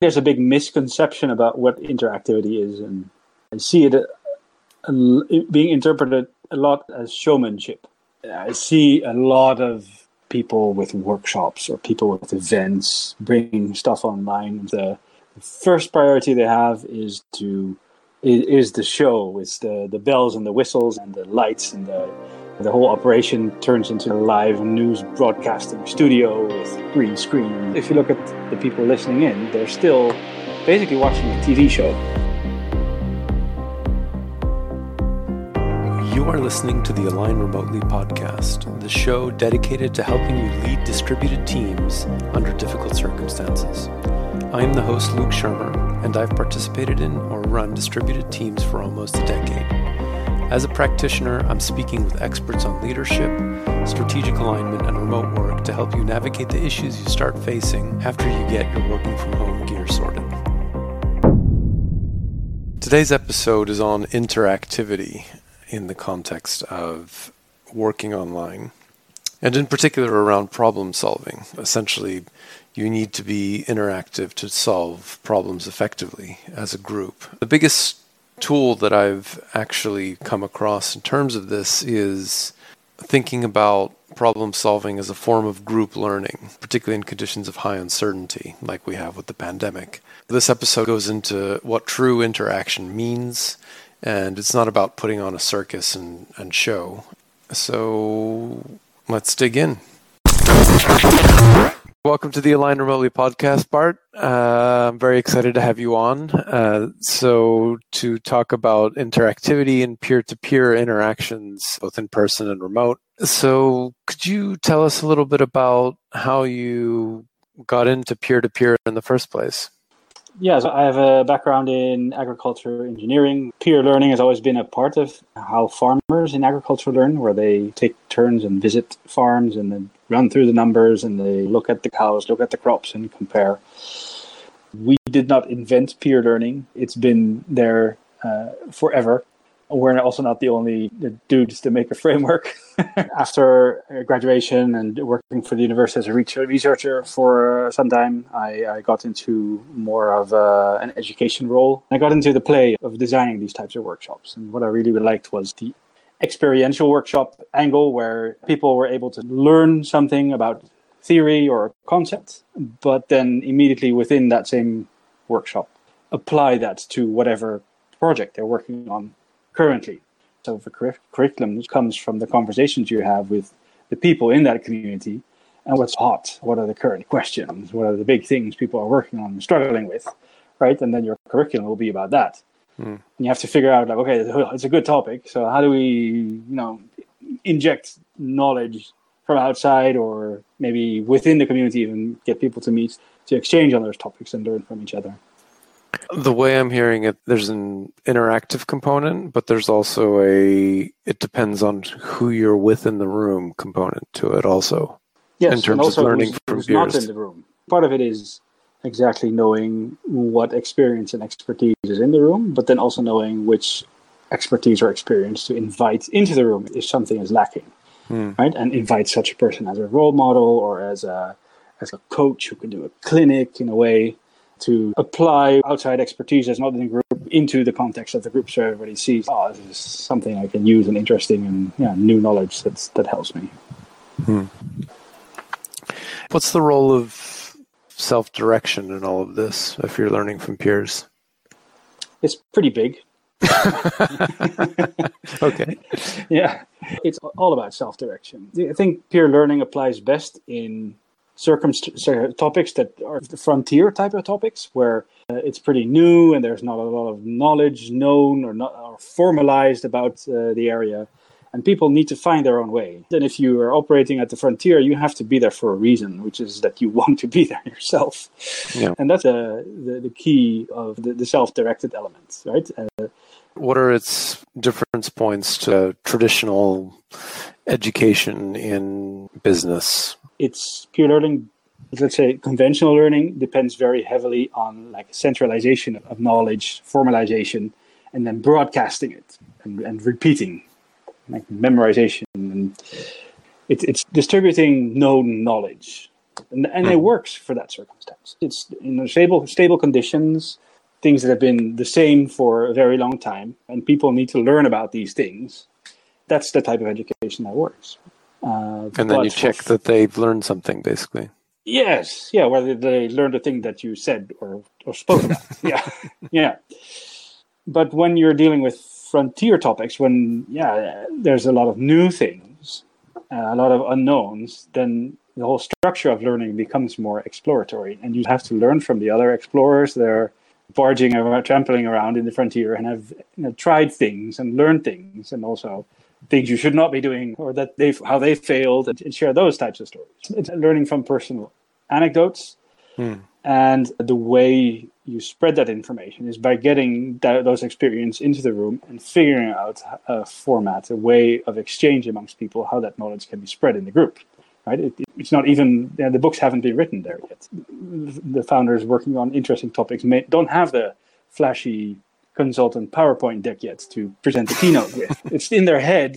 there's a big misconception about what interactivity is, and I see it uh, being interpreted a lot as showmanship. I see a lot of people with workshops or people with events bringing stuff online. The, first priority they have is to is the show. It's the, the bells and the whistles and the lights and the the whole operation turns into a live news broadcasting studio with green screen. If you look at the people listening in, they're still basically watching a TV show. You are listening to the Align Remotely podcast, the show dedicated to helping you lead distributed teams under difficult circumstances. I am the host, Luke Szyrmer, and I've participated in or run distributed teams for almost a decade. As a practitioner, I'm speaking with experts on leadership, strategic alignment, and remote work to help you navigate the issues you start facing after you get your working from home gear sorted. Today's episode is on interactivity, in the context of working online, and in particular around problem solving. Essentially, you need to be interactive to solve problems effectively as a group. The biggest tool that I've actually come across in terms of this is thinking about problem solving as a form of group learning, particularly in conditions of high uncertainty, like we have with the pandemic. This episode goes into what true interaction means and it's not about putting on a circus and, and show. So let's dig in. Welcome to the Align Remotely podcast, Bart. Uh, I'm very excited to have you on. Uh, so, to talk about interactivity and peer to peer interactions, both in person and remote. So, could you tell us a little bit about how you got into peer to peer in the first place? Yeah, so I have a background in agriculture engineering. Peer learning has always been a part of how farmers in agriculture learn, where they take turns and visit farms and then run through the numbers and they look at the cows, look at the crops, and compare. We did not invent peer learning, it's been there uh, forever we're also not the only dudes to make a framework. After uh, graduation and working for the university as a researcher for uh, some time, I, I got into more of a, an education role. I got into the play of designing these types of workshops. And what I really liked was the experiential workshop angle where people were able to learn something about theory or a concept, but then immediately within that same workshop, apply that to whatever project they're working on currently. So the curriculum comes from the conversations you have with the people in that community and what's hot, what are the current questions, what are the big things people are working on and struggling with, right? And then your curriculum will be about that. Mm. And you have to figure out like, okay, it's a good topic. So how do we, you know, inject knowledge from outside or maybe within the community even get people to meet to exchange on those topics and learn from each other. The way I'm hearing it, there's an interactive component, but there's also a it depends on who you're with in the room component to it also. Yes, in terms of learning who's, from who's peers. not in the room. Part of it is exactly knowing what experience and expertise is in the room, but then also knowing which expertise or experience to invite into the room if something is lacking, hmm. right? And invite such a person as a role model or as a as a coach who can do a clinic in a way to apply outside expertise that's not in the group into the context of the group so everybody sees, oh, this is something I can use and interesting and yeah, new knowledge that's, that helps me. Hmm. What's the role of self direction in all of this if you're learning from peers? It's pretty big. okay. Yeah, it's all about self direction. I think peer learning applies best in circumst- topics that are the frontier type of topics where uh, it's pretty new and there's not a lot of knowledge known or not or formalized about uh, the area and people need to find their own way and if you are operating at the frontier you have to be there for a reason which is that you want to be there yourself yeah. and that's uh, the, the key of the, the self-directed elements right uh, what are its difference points to traditional education in business? It's peer learning. Let's say conventional learning depends very heavily on like centralization of knowledge formalization and then broadcasting it and, and repeating like memorization and it, it's distributing known knowledge. And, and it hmm. works for that circumstance. It's in stable stable conditions, things that have been the same for a very long time, and people need to learn about these things. That's the type of education that works. Uh, and then you check for, that they've learned something, basically. Yes, yeah, whether they learned the thing that you said or, or spoke about. yeah, yeah. But when you're dealing with frontier topics, when yeah, there's a lot of new things, uh, a lot of unknowns, then the whole structure of learning becomes more exploratory, and you have to learn from the other explorers. They're barging around, trampling around in the frontier, and have you know, tried things and learned things, and also things you should not be doing or that they how they failed and share those types of stories. It's learning from personal anecdotes. Hmm. And the way you spread that information is by getting that, those experience into the room and figuring out a format, a way of exchange amongst people, how that knowledge can be spread in the group. Right? It, it's not even you know, the books haven't been written there yet. The founders working on interesting topics may, don't have the flashy consultant PowerPoint deck yet to present the keynote with. It's in their head,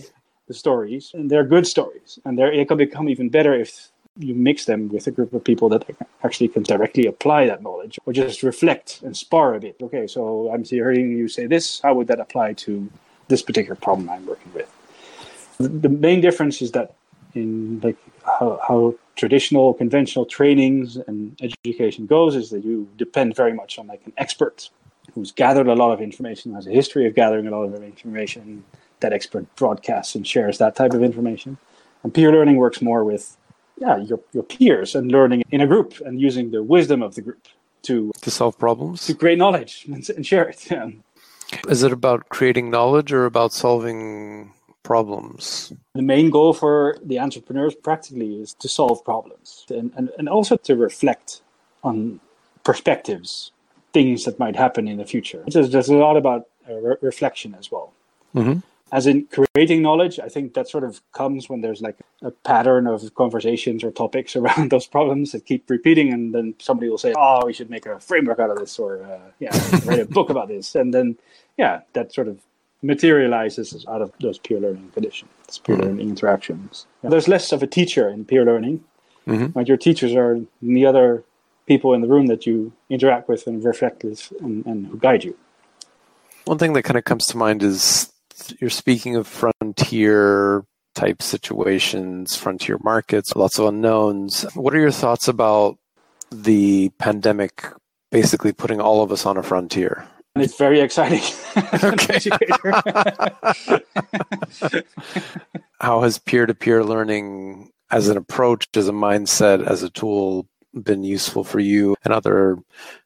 the stories, and they're good stories, and they can become even better if you mix them with a group of people that actually can directly apply that knowledge or just reflect and spar a bit. Okay, so I'm hearing you say this. How would that apply to this particular problem I'm working with? The main difference is that in like how, how traditional conventional trainings and education goes is that you depend very much on like an expert who's gathered a lot of information, has a history of gathering a lot of information. That expert broadcasts and shares that type of information. And peer learning works more with yeah, your, your peers and learning in a group and using the wisdom of the group to to solve problems, to create knowledge and, and share it. Yeah. Is it about creating knowledge or about solving problems? The main goal for the entrepreneurs practically is to solve problems and, and, and also to reflect on perspectives, things that might happen in the future. There's, there's a lot about uh, re- reflection as well. Mm-hmm as in creating knowledge, I think that sort of comes when there's like a pattern of conversations or topics around those problems that keep repeating, and then somebody will say, "Oh, we should make a framework out of this," or uh, "Yeah, write a book about this," and then yeah, that sort of materializes out of those peer learning conditions, peer mm-hmm. learning interactions. Yeah. There's less of a teacher in peer learning. Mm-hmm. Your teachers are the other people in the room that you interact with and reflect with and, and who guide you. One thing that kind of comes to mind is you're speaking of frontier type situations, frontier markets, lots of unknowns. What are your thoughts about the pandemic basically putting all of us on a frontier? It's very exciting. How has peer to peer learning as an approach, as a mindset, as a tool been useful for you and other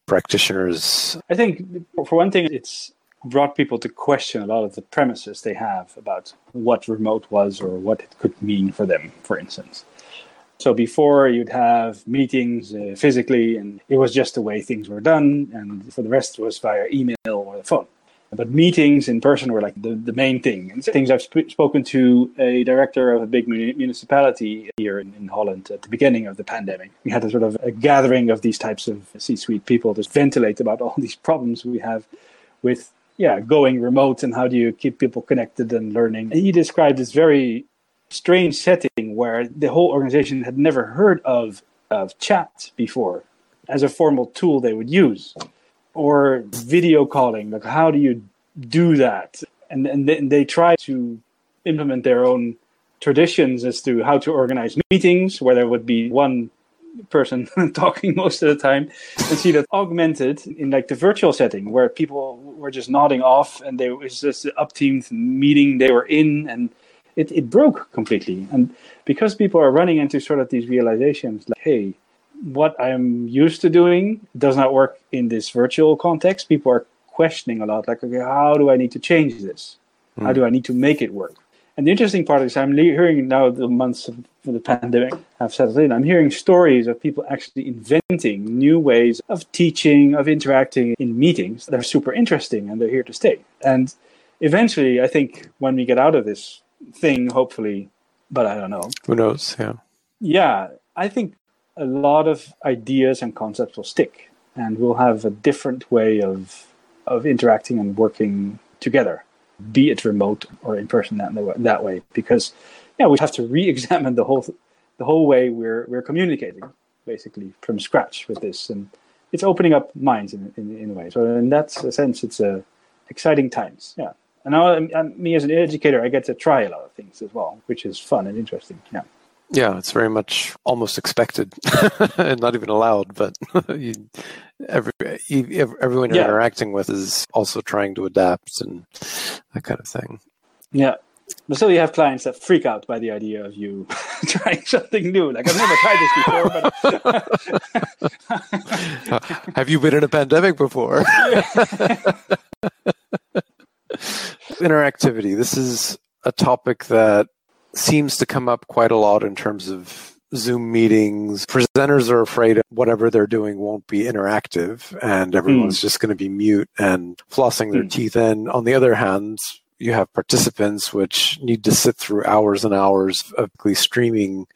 practitioners? I think, for one thing, it's brought people to question a lot of the premises they have about what remote was or what it could mean for them, for instance. So before you'd have meetings uh, physically, and it was just the way things were done, and for the rest was via email or the phone. But meetings in person were like the, the main thing. And things I've sp- spoken to a director of a big municipality here in, in, Holland at the beginning of the pandemic. We had a sort of a gathering of these types of C-suite people to ventilate about all these problems we have with yeah, going remote and how do you keep people connected and learning. And he described this very strange setting where the whole organization had never heard of, of chat before as a formal tool they would use or video calling. Like, how do you do that? And, and they, they try to implement their own traditions as to how to organize meetings, where there would be one person talking most of the time and see that augmented in like the virtual setting where people were just nodding off and there was just the up team meeting they were in and it, it broke completely and because people are running into sort of these realizations like hey what i'm used to doing does not work in this virtual context people are questioning a lot like okay how do i need to change this mm. how hmm. do i need to make it work and the interesting part is I'm hearing now the months of the pandemic have settled in. I'm hearing stories of people actually inventing new ways of teaching, of interacting in meetings that are super interesting and they're here to stay. And eventually, I think when we get out of this thing, hopefully, but I don't know. Who knows? Yeah. Yeah. I think a lot of ideas and concepts will stick and we'll have a different way of of interacting and working together be it remote or in person that that way because yeah we have to re-examine the whole the whole way we're we're communicating basically from scratch with this, and it's opening up minds in in, in a way. So in that sense, it's a exciting times. Yeah, and now I'm, me as an educator, I get to try a lot of things as well, which is fun and interesting. Yeah. Yeah, it's very much almost expected and not even allowed, but you, every, everyone you're yeah. interacting with is also trying to adapt and that kind of thing. Yeah. But still, you have clients that freak out by the idea of you trying something new. Like, I've never tried this before, but. have you been in a pandemic before? Interactivity. This is a topic that seems to come up quite a lot in terms of Zoom meetings. Presenters are afraid whatever they're doing won't be interactive and everyone's mm. just going to be mute and flossing their mm. teeth in. On the other hand, you have participants which need to sit through hours and hours of streaming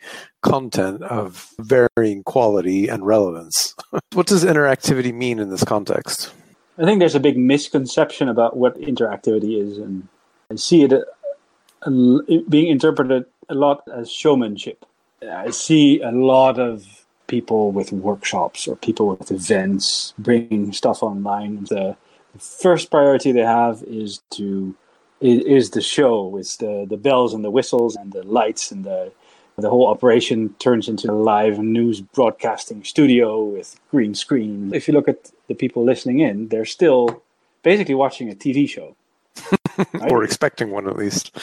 content of varying quality and relevance. what does interactivity mean in this context? I think there's a big misconception about what interactivity is, and I see uh, it being interpreted a lot as showmanship. I see a lot of people with workshops or people with events bringing stuff online. The first priority they have is to is the show. It's the the bells and the whistles and the lights and the the whole operation turns into a live news broadcasting studio with green screen. If you look at the people listening in, they're still basically watching a TV show. right? or expecting one at least.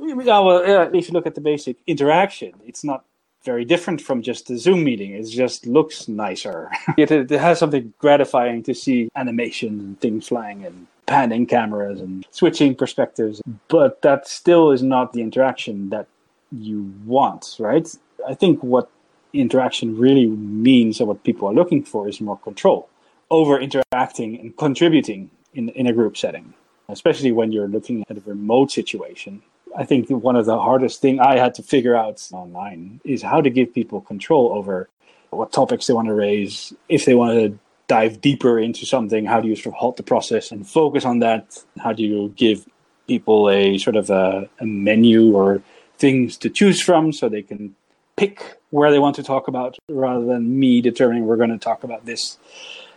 Yeah, well, yeah, if you look at the basic interaction, it's not very different from just a Zoom meeting. It just looks nicer. it, it, has something gratifying to see animation and things flying and panning cameras and switching perspectives. But that still is not the interaction that you want, right? I think what interaction really means and what people are looking for is more control over interacting and contributing in, in a group setting, especially when you're looking at a remote situation I think one of the hardest thing I had to figure out online is how to give people control over what topics they want to raise. If they want to dive deeper into something, how do you sort of halt the process and focus on that? How do you give people a sort of a, a menu or things to choose from so they can pick where they want to talk about rather than me determining we're going to talk about this.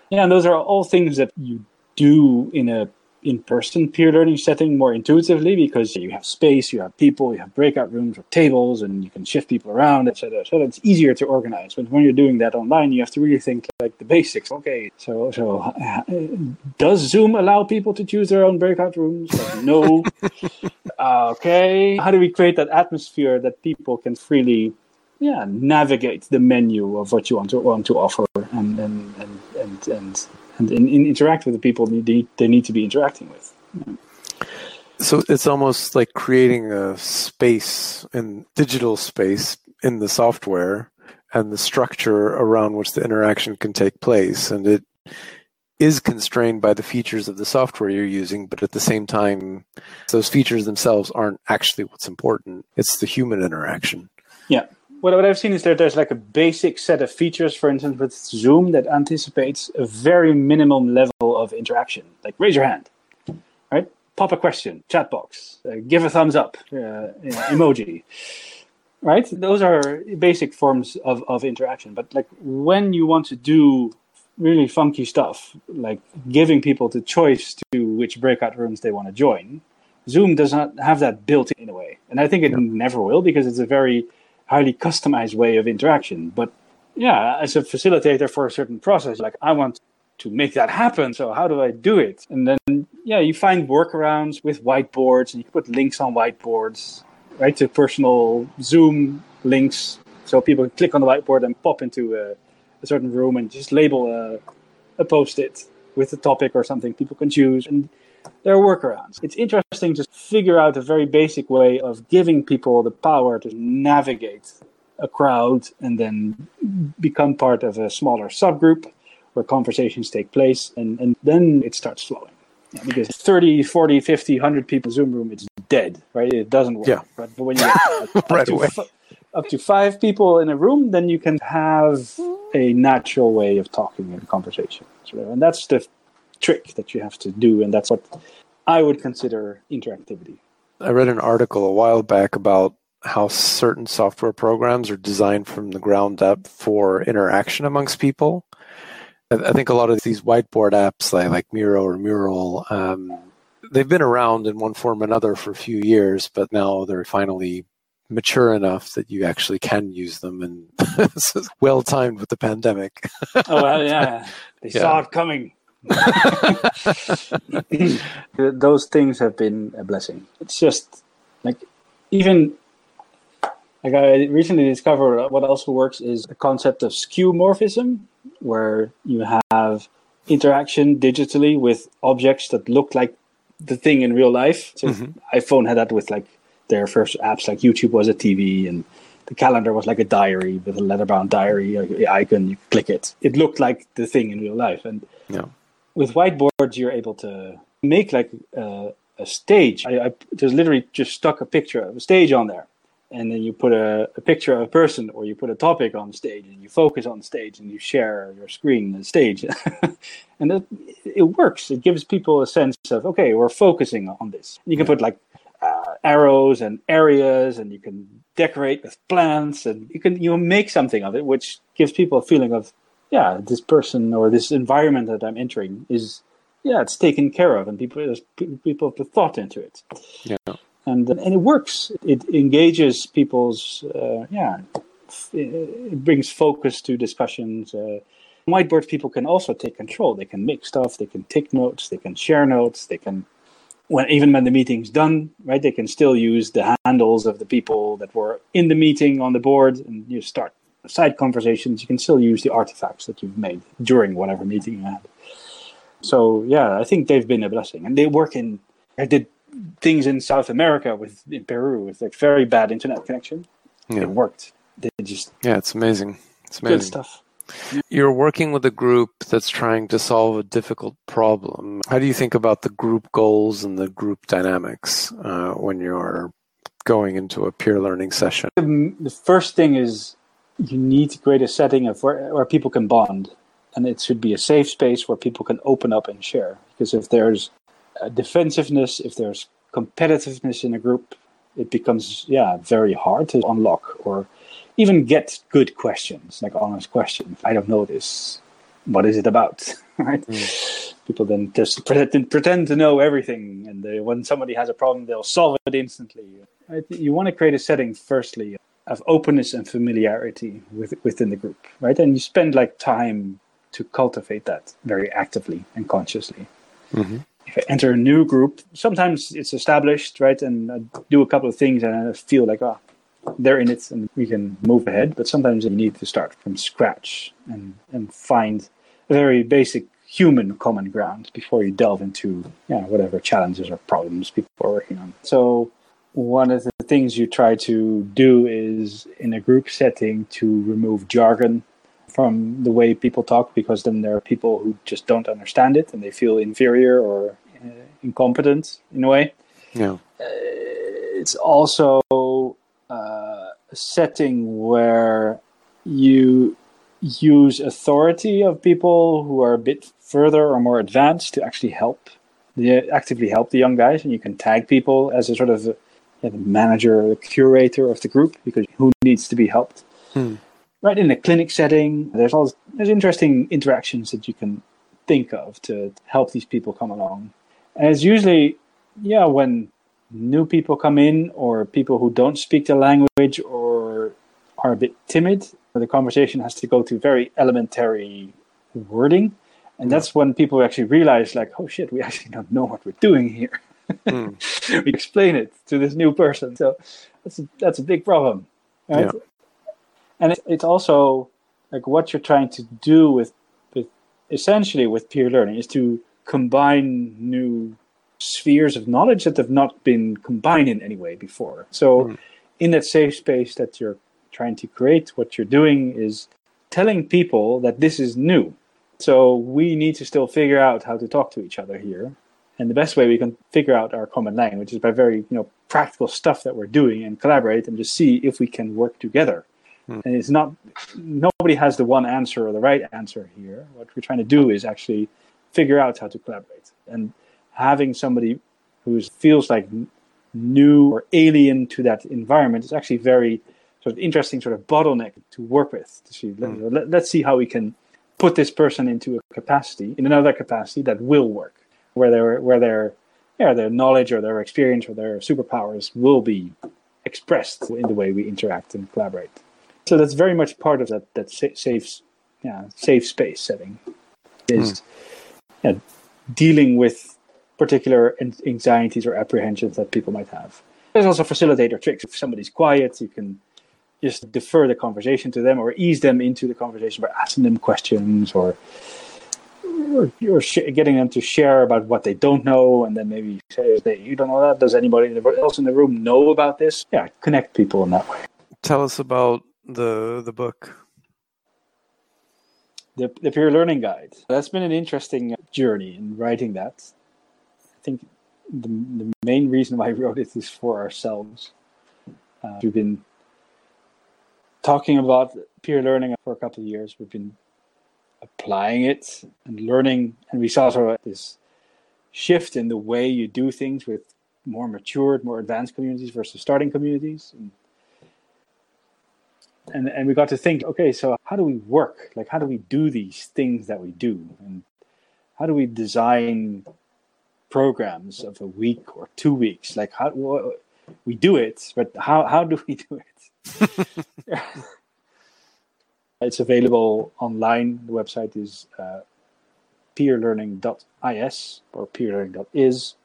Yeah, and those are all things that you do in a in-person peer learning setting more intuitively because you have space, you have people, you have breakout rooms or tables, and you can shift people around, etc. So it's easier to organize. But when you're doing that online, you have to really think like the basics. Okay, so so uh, does Zoom allow people to choose their own breakout rooms? Like, no. uh, okay, how do we create that atmosphere that people can freely yeah navigate the menu of what you want to want to offer and and and and, and and, and, interact with the people they, they need to be interacting with. So it's almost like creating a space and digital space in the software and the structure around which the interaction can take place. And it is constrained by the features of the software you're using, but at the same time, those features themselves aren't actually what's important. It's the human interaction. Yeah what, what I've seen is that there's like a basic set of features, for instance, with Zoom that anticipates a very minimum level of interaction. Like raise your hand, right? Pop a question, chat box, uh, give a thumbs up, uh, emoji, right? Those are basic forms of, of interaction. But like when you want to do really funky stuff, like giving people the choice to which breakout rooms they want to join, Zoom does not have that built in a way. And I think it never will because it's a very highly customized way of interaction. But yeah, as a facilitator for a certain process, like I want to make that happen. So how do I do it? And then yeah, you find workarounds with whiteboards and you put links on whiteboards, right? To personal Zoom links. So people can click on the whiteboard and pop into a, a certain room and just label a, a post-it with a topic or something people can choose. And there are workarounds. It's interesting to figure out a very basic way of giving people the power to navigate a crowd and then become part of a smaller subgroup where conversations take place and, and then it starts flowing. Yeah, because 30, 40, 50, 100 people Zoom room, it's dead, right? It doesn't work. Yeah. Right? But when you get right away. F- up to five people in a room, then you can have a natural way of talking in a conversation. And that's the trick that you have to do, and that's what I would consider interactivity. I read an article a while back about how certain software programs are designed from the ground up for interaction amongst people. I think a lot of these whiteboard apps like, like Miro or Mural, um, they've been around in one form or another for a few years, but now they're finally mature enough that you actually can use them and well timed with the pandemic. oh well, yeah, they yeah. saw it coming. Those things have been a blessing. It's just like even like I recently discovered what also works is the concept of skeuomorphism, where you have interaction digitally with objects that look like the thing in real life. So mm-hmm. iPhone had that with like their first apps, like YouTube was a TV and the calendar was like a diary with a letterbound diary icon. You click it. It looked like the thing in real life. And yeah. With whiteboards, you're able to make like a, a stage. I, I just literally just stuck a picture of a stage on there. And then you put a, a, picture of a person or you put a topic on stage and you focus on stage and you share your screen and stage. And it, it, works. It gives people a sense of okay we're focusing on this. You can put like uh, arrows and areas and you can decorate with plants and you can you make something of it which gives people a feeling of yeah this person or this environment that i'm entering is yeah it's taken care of and people people put thought into it yeah and and it works. It engages people's uh, yeah. It brings focus to discussions. Uh, whiteboard people can also take control. They can make stuff. They can take notes. They can share notes. They can when even when the meeting's done, right? They can still use the handles of the people that were in the meeting on the board, and you start side conversations. You can still use the artifacts that you've made during whatever meeting you had. So yeah, I think they've been a blessing, and they work in. I did things in South America with in Peru with like very bad internet connection. Yeah. It worked. They just yeah, it's amazing. It's amazing good stuff. You're working with a group that's trying to solve a difficult problem. How do you think about the group goals and the group dynamics uh, when you're going into a peer learning session? The first thing is you need to create a setting of where, where people can bond, and it should be a safe space where people can open up and share. Because if there's defensiveness, if there's competitiveness in a group, it becomes yeah very hard to unlock or even get good questions, like honest questions. I don't know this. What is it about? right? Mm. People then just pretend, pretend to know everything, and they, when somebody has a problem, they'll solve it instantly. You want to create a setting, firstly, of openness and familiarity with, within the group, right? And you spend like time to cultivate that very actively and consciously. Mm-hmm if I enter a new group, sometimes it's established, right? And I do a couple of things and I feel like, oh, they're in it and we can move ahead. But sometimes you need to start from scratch and, and find a very basic human common ground before you delve into yeah, whatever challenges or problems people are working on. So one of the things you try to do is in a group setting to remove jargon from the way people talk because then there are people who just don't understand it and they feel inferior or uh, incompetent in a way. Yeah. Uh, it's also uh, a setting where you use authority of people who are a bit further or more advanced to actually help the actively help the young guys and you can tag people as a sort of a manager the curator of the group because who needs to be helped hmm right in a clinic setting, there's all there's interesting interactions that you can think of to help these people come along. And it's usually, yeah, when new people come in or people who don't speak the language or are a bit timid, the conversation has to go to very elementary wording. And that's when people actually realize, like, oh shit, we actually don't know what we're doing here. Mm. we explain it to this new person. So that's a, that's a big problem. Right? Yeah and it, it's also like what you're trying to do with with essentially with peer learning is to combine new spheres of knowledge that have not been combined in any way before. So, mm. in that safe space that you're trying to create, what you're doing is telling people that this is new. So, we need to still figure out how to talk to each other here. And the best way we can figure out our common language is by very, you know, practical stuff that we're doing and collaborate and just see if we can work together. Hmm. And it's not nobody has the one answer or the right answer here. What we're trying to do is actually figure out how to collaborate. And having somebody who feels like new or alien to that environment, it's actually very sort of interesting sort of bottleneck to work with. To see, let, let's see how we can put this person into a capacity, in another capacity that will work, where their where their yeah, their knowledge or their experience or their superpowers will be expressed in the way we interact and collaborate. So that's very much part of that that safe, yeah, safe space setting is mm. yeah, dealing with particular anxieties or apprehensions that people might have. There's also facilitator tricks. If somebody's quiet, you can just defer the conversation to them or ease them into the conversation by asking them questions or or sh- getting them to share about what they don't know and then maybe say hey, you don't know that. Does anybody else in the room know about this? Yeah connect people in that way. Tell us about the the book. The, the peer learning guide. That's been an interesting journey in writing that. I think the, the main reason why i wrote it is for ourselves. Uh, we've been talking about peer learning for a couple of years. We've been applying it and learning, and we saw sort of this shift in the way you do things with more matured, more advanced communities versus starting communities. And, and, and we got to think, okay, so how do we work? Like, how do we do these things that we do? And how do we design programs of a week or two weeks? Like, how we do it, but how, how do we do it? it's available online. The website is uh, peerlearning.is or peerlearning.is.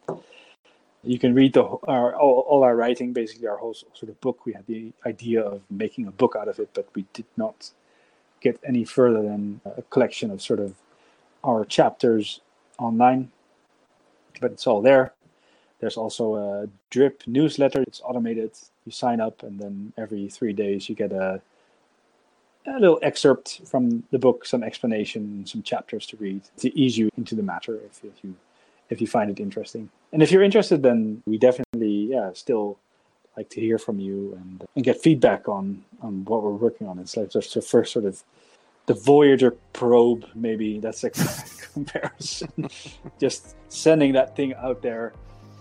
You can read the our all, all, our writing, basically our whole sort of book. We had the idea of making a book out of it, but we did not get any further than a collection of sort of our chapters online. But it's all there. There's also a drip newsletter. It's automated. You sign up, and then every three days you get a a little excerpt from the book, some explanation, some chapters to read to ease you into the matter if, if you if you find it interesting. And if you're interested, then we definitely yeah still like to hear from you and and get feedback on on what we're working on. It's like just the first sort of the Voyager probe, maybe that's a comparison. just sending that thing out there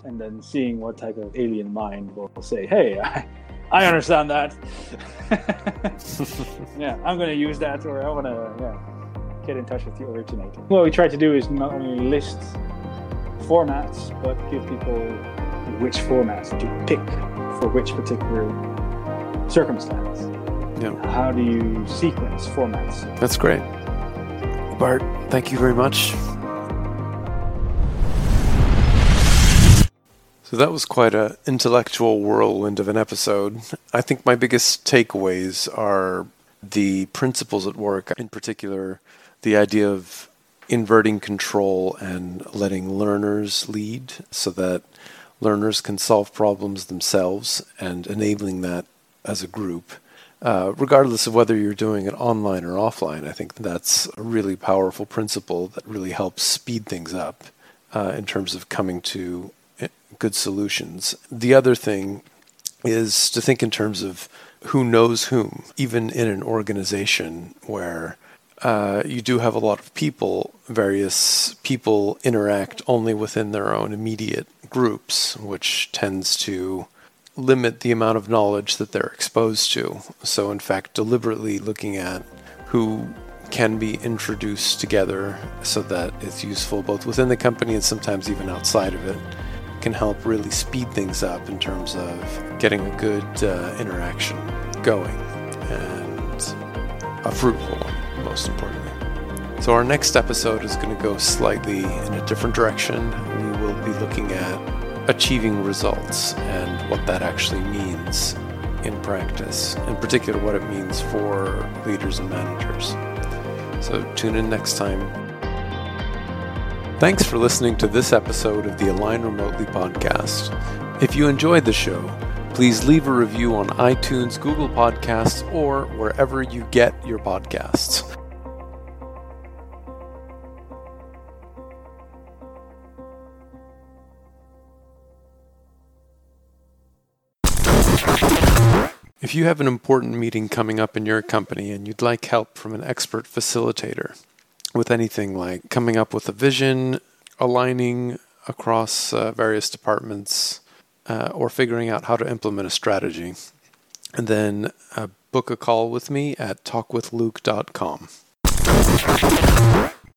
and then seeing what type of alien mind will say, "Hey, I, I understand that. yeah, I'm going to use that, or I want to yeah get in touch with the originator." What we try to do is not only list formats, but give people which formats to pick for which particular circumstance. Yeah. How do you sequence formats? That's great. Bart, thank you very much. So that was quite an intellectual whirlwind of an episode. I think my biggest takeaways are the principles at work, in particular, the idea of inverting control and letting learners lead so that learners can solve problems themselves and enabling that as a group. Uh, regardless of whether you're doing it online or offline, I think that's a really powerful principle that really helps speed things up uh, in terms of coming to good solutions. The other thing is to think in terms of who knows whom, even in an organization where uh, you do have a lot of people, various people interact only within their own immediate groups, which tends to limit the amount of knowledge that they're exposed to. So, in fact, deliberately looking at who can be introduced together so that it's useful both within the company and sometimes even outside of it can help really speed things up in terms of getting a good uh, interaction going and a fruitful one, most importantly. So, our next episode is going to go slightly in a different direction. We will be looking at achieving results and what that actually means in practice, in particular, what it means for leaders and managers. So, tune in next time Thanks for listening to this episode of the Align Remotely podcast. If you enjoyed the show, please leave a review on iTunes, Google Podcasts, or wherever you get your podcasts. If you have an important meeting coming up in your company and you'd like help from an expert facilitator, with anything like coming up with a vision, aligning across uh, various departments, uh, or figuring out how to implement a strategy. And then uh, book a call with me at talkwithluke.com.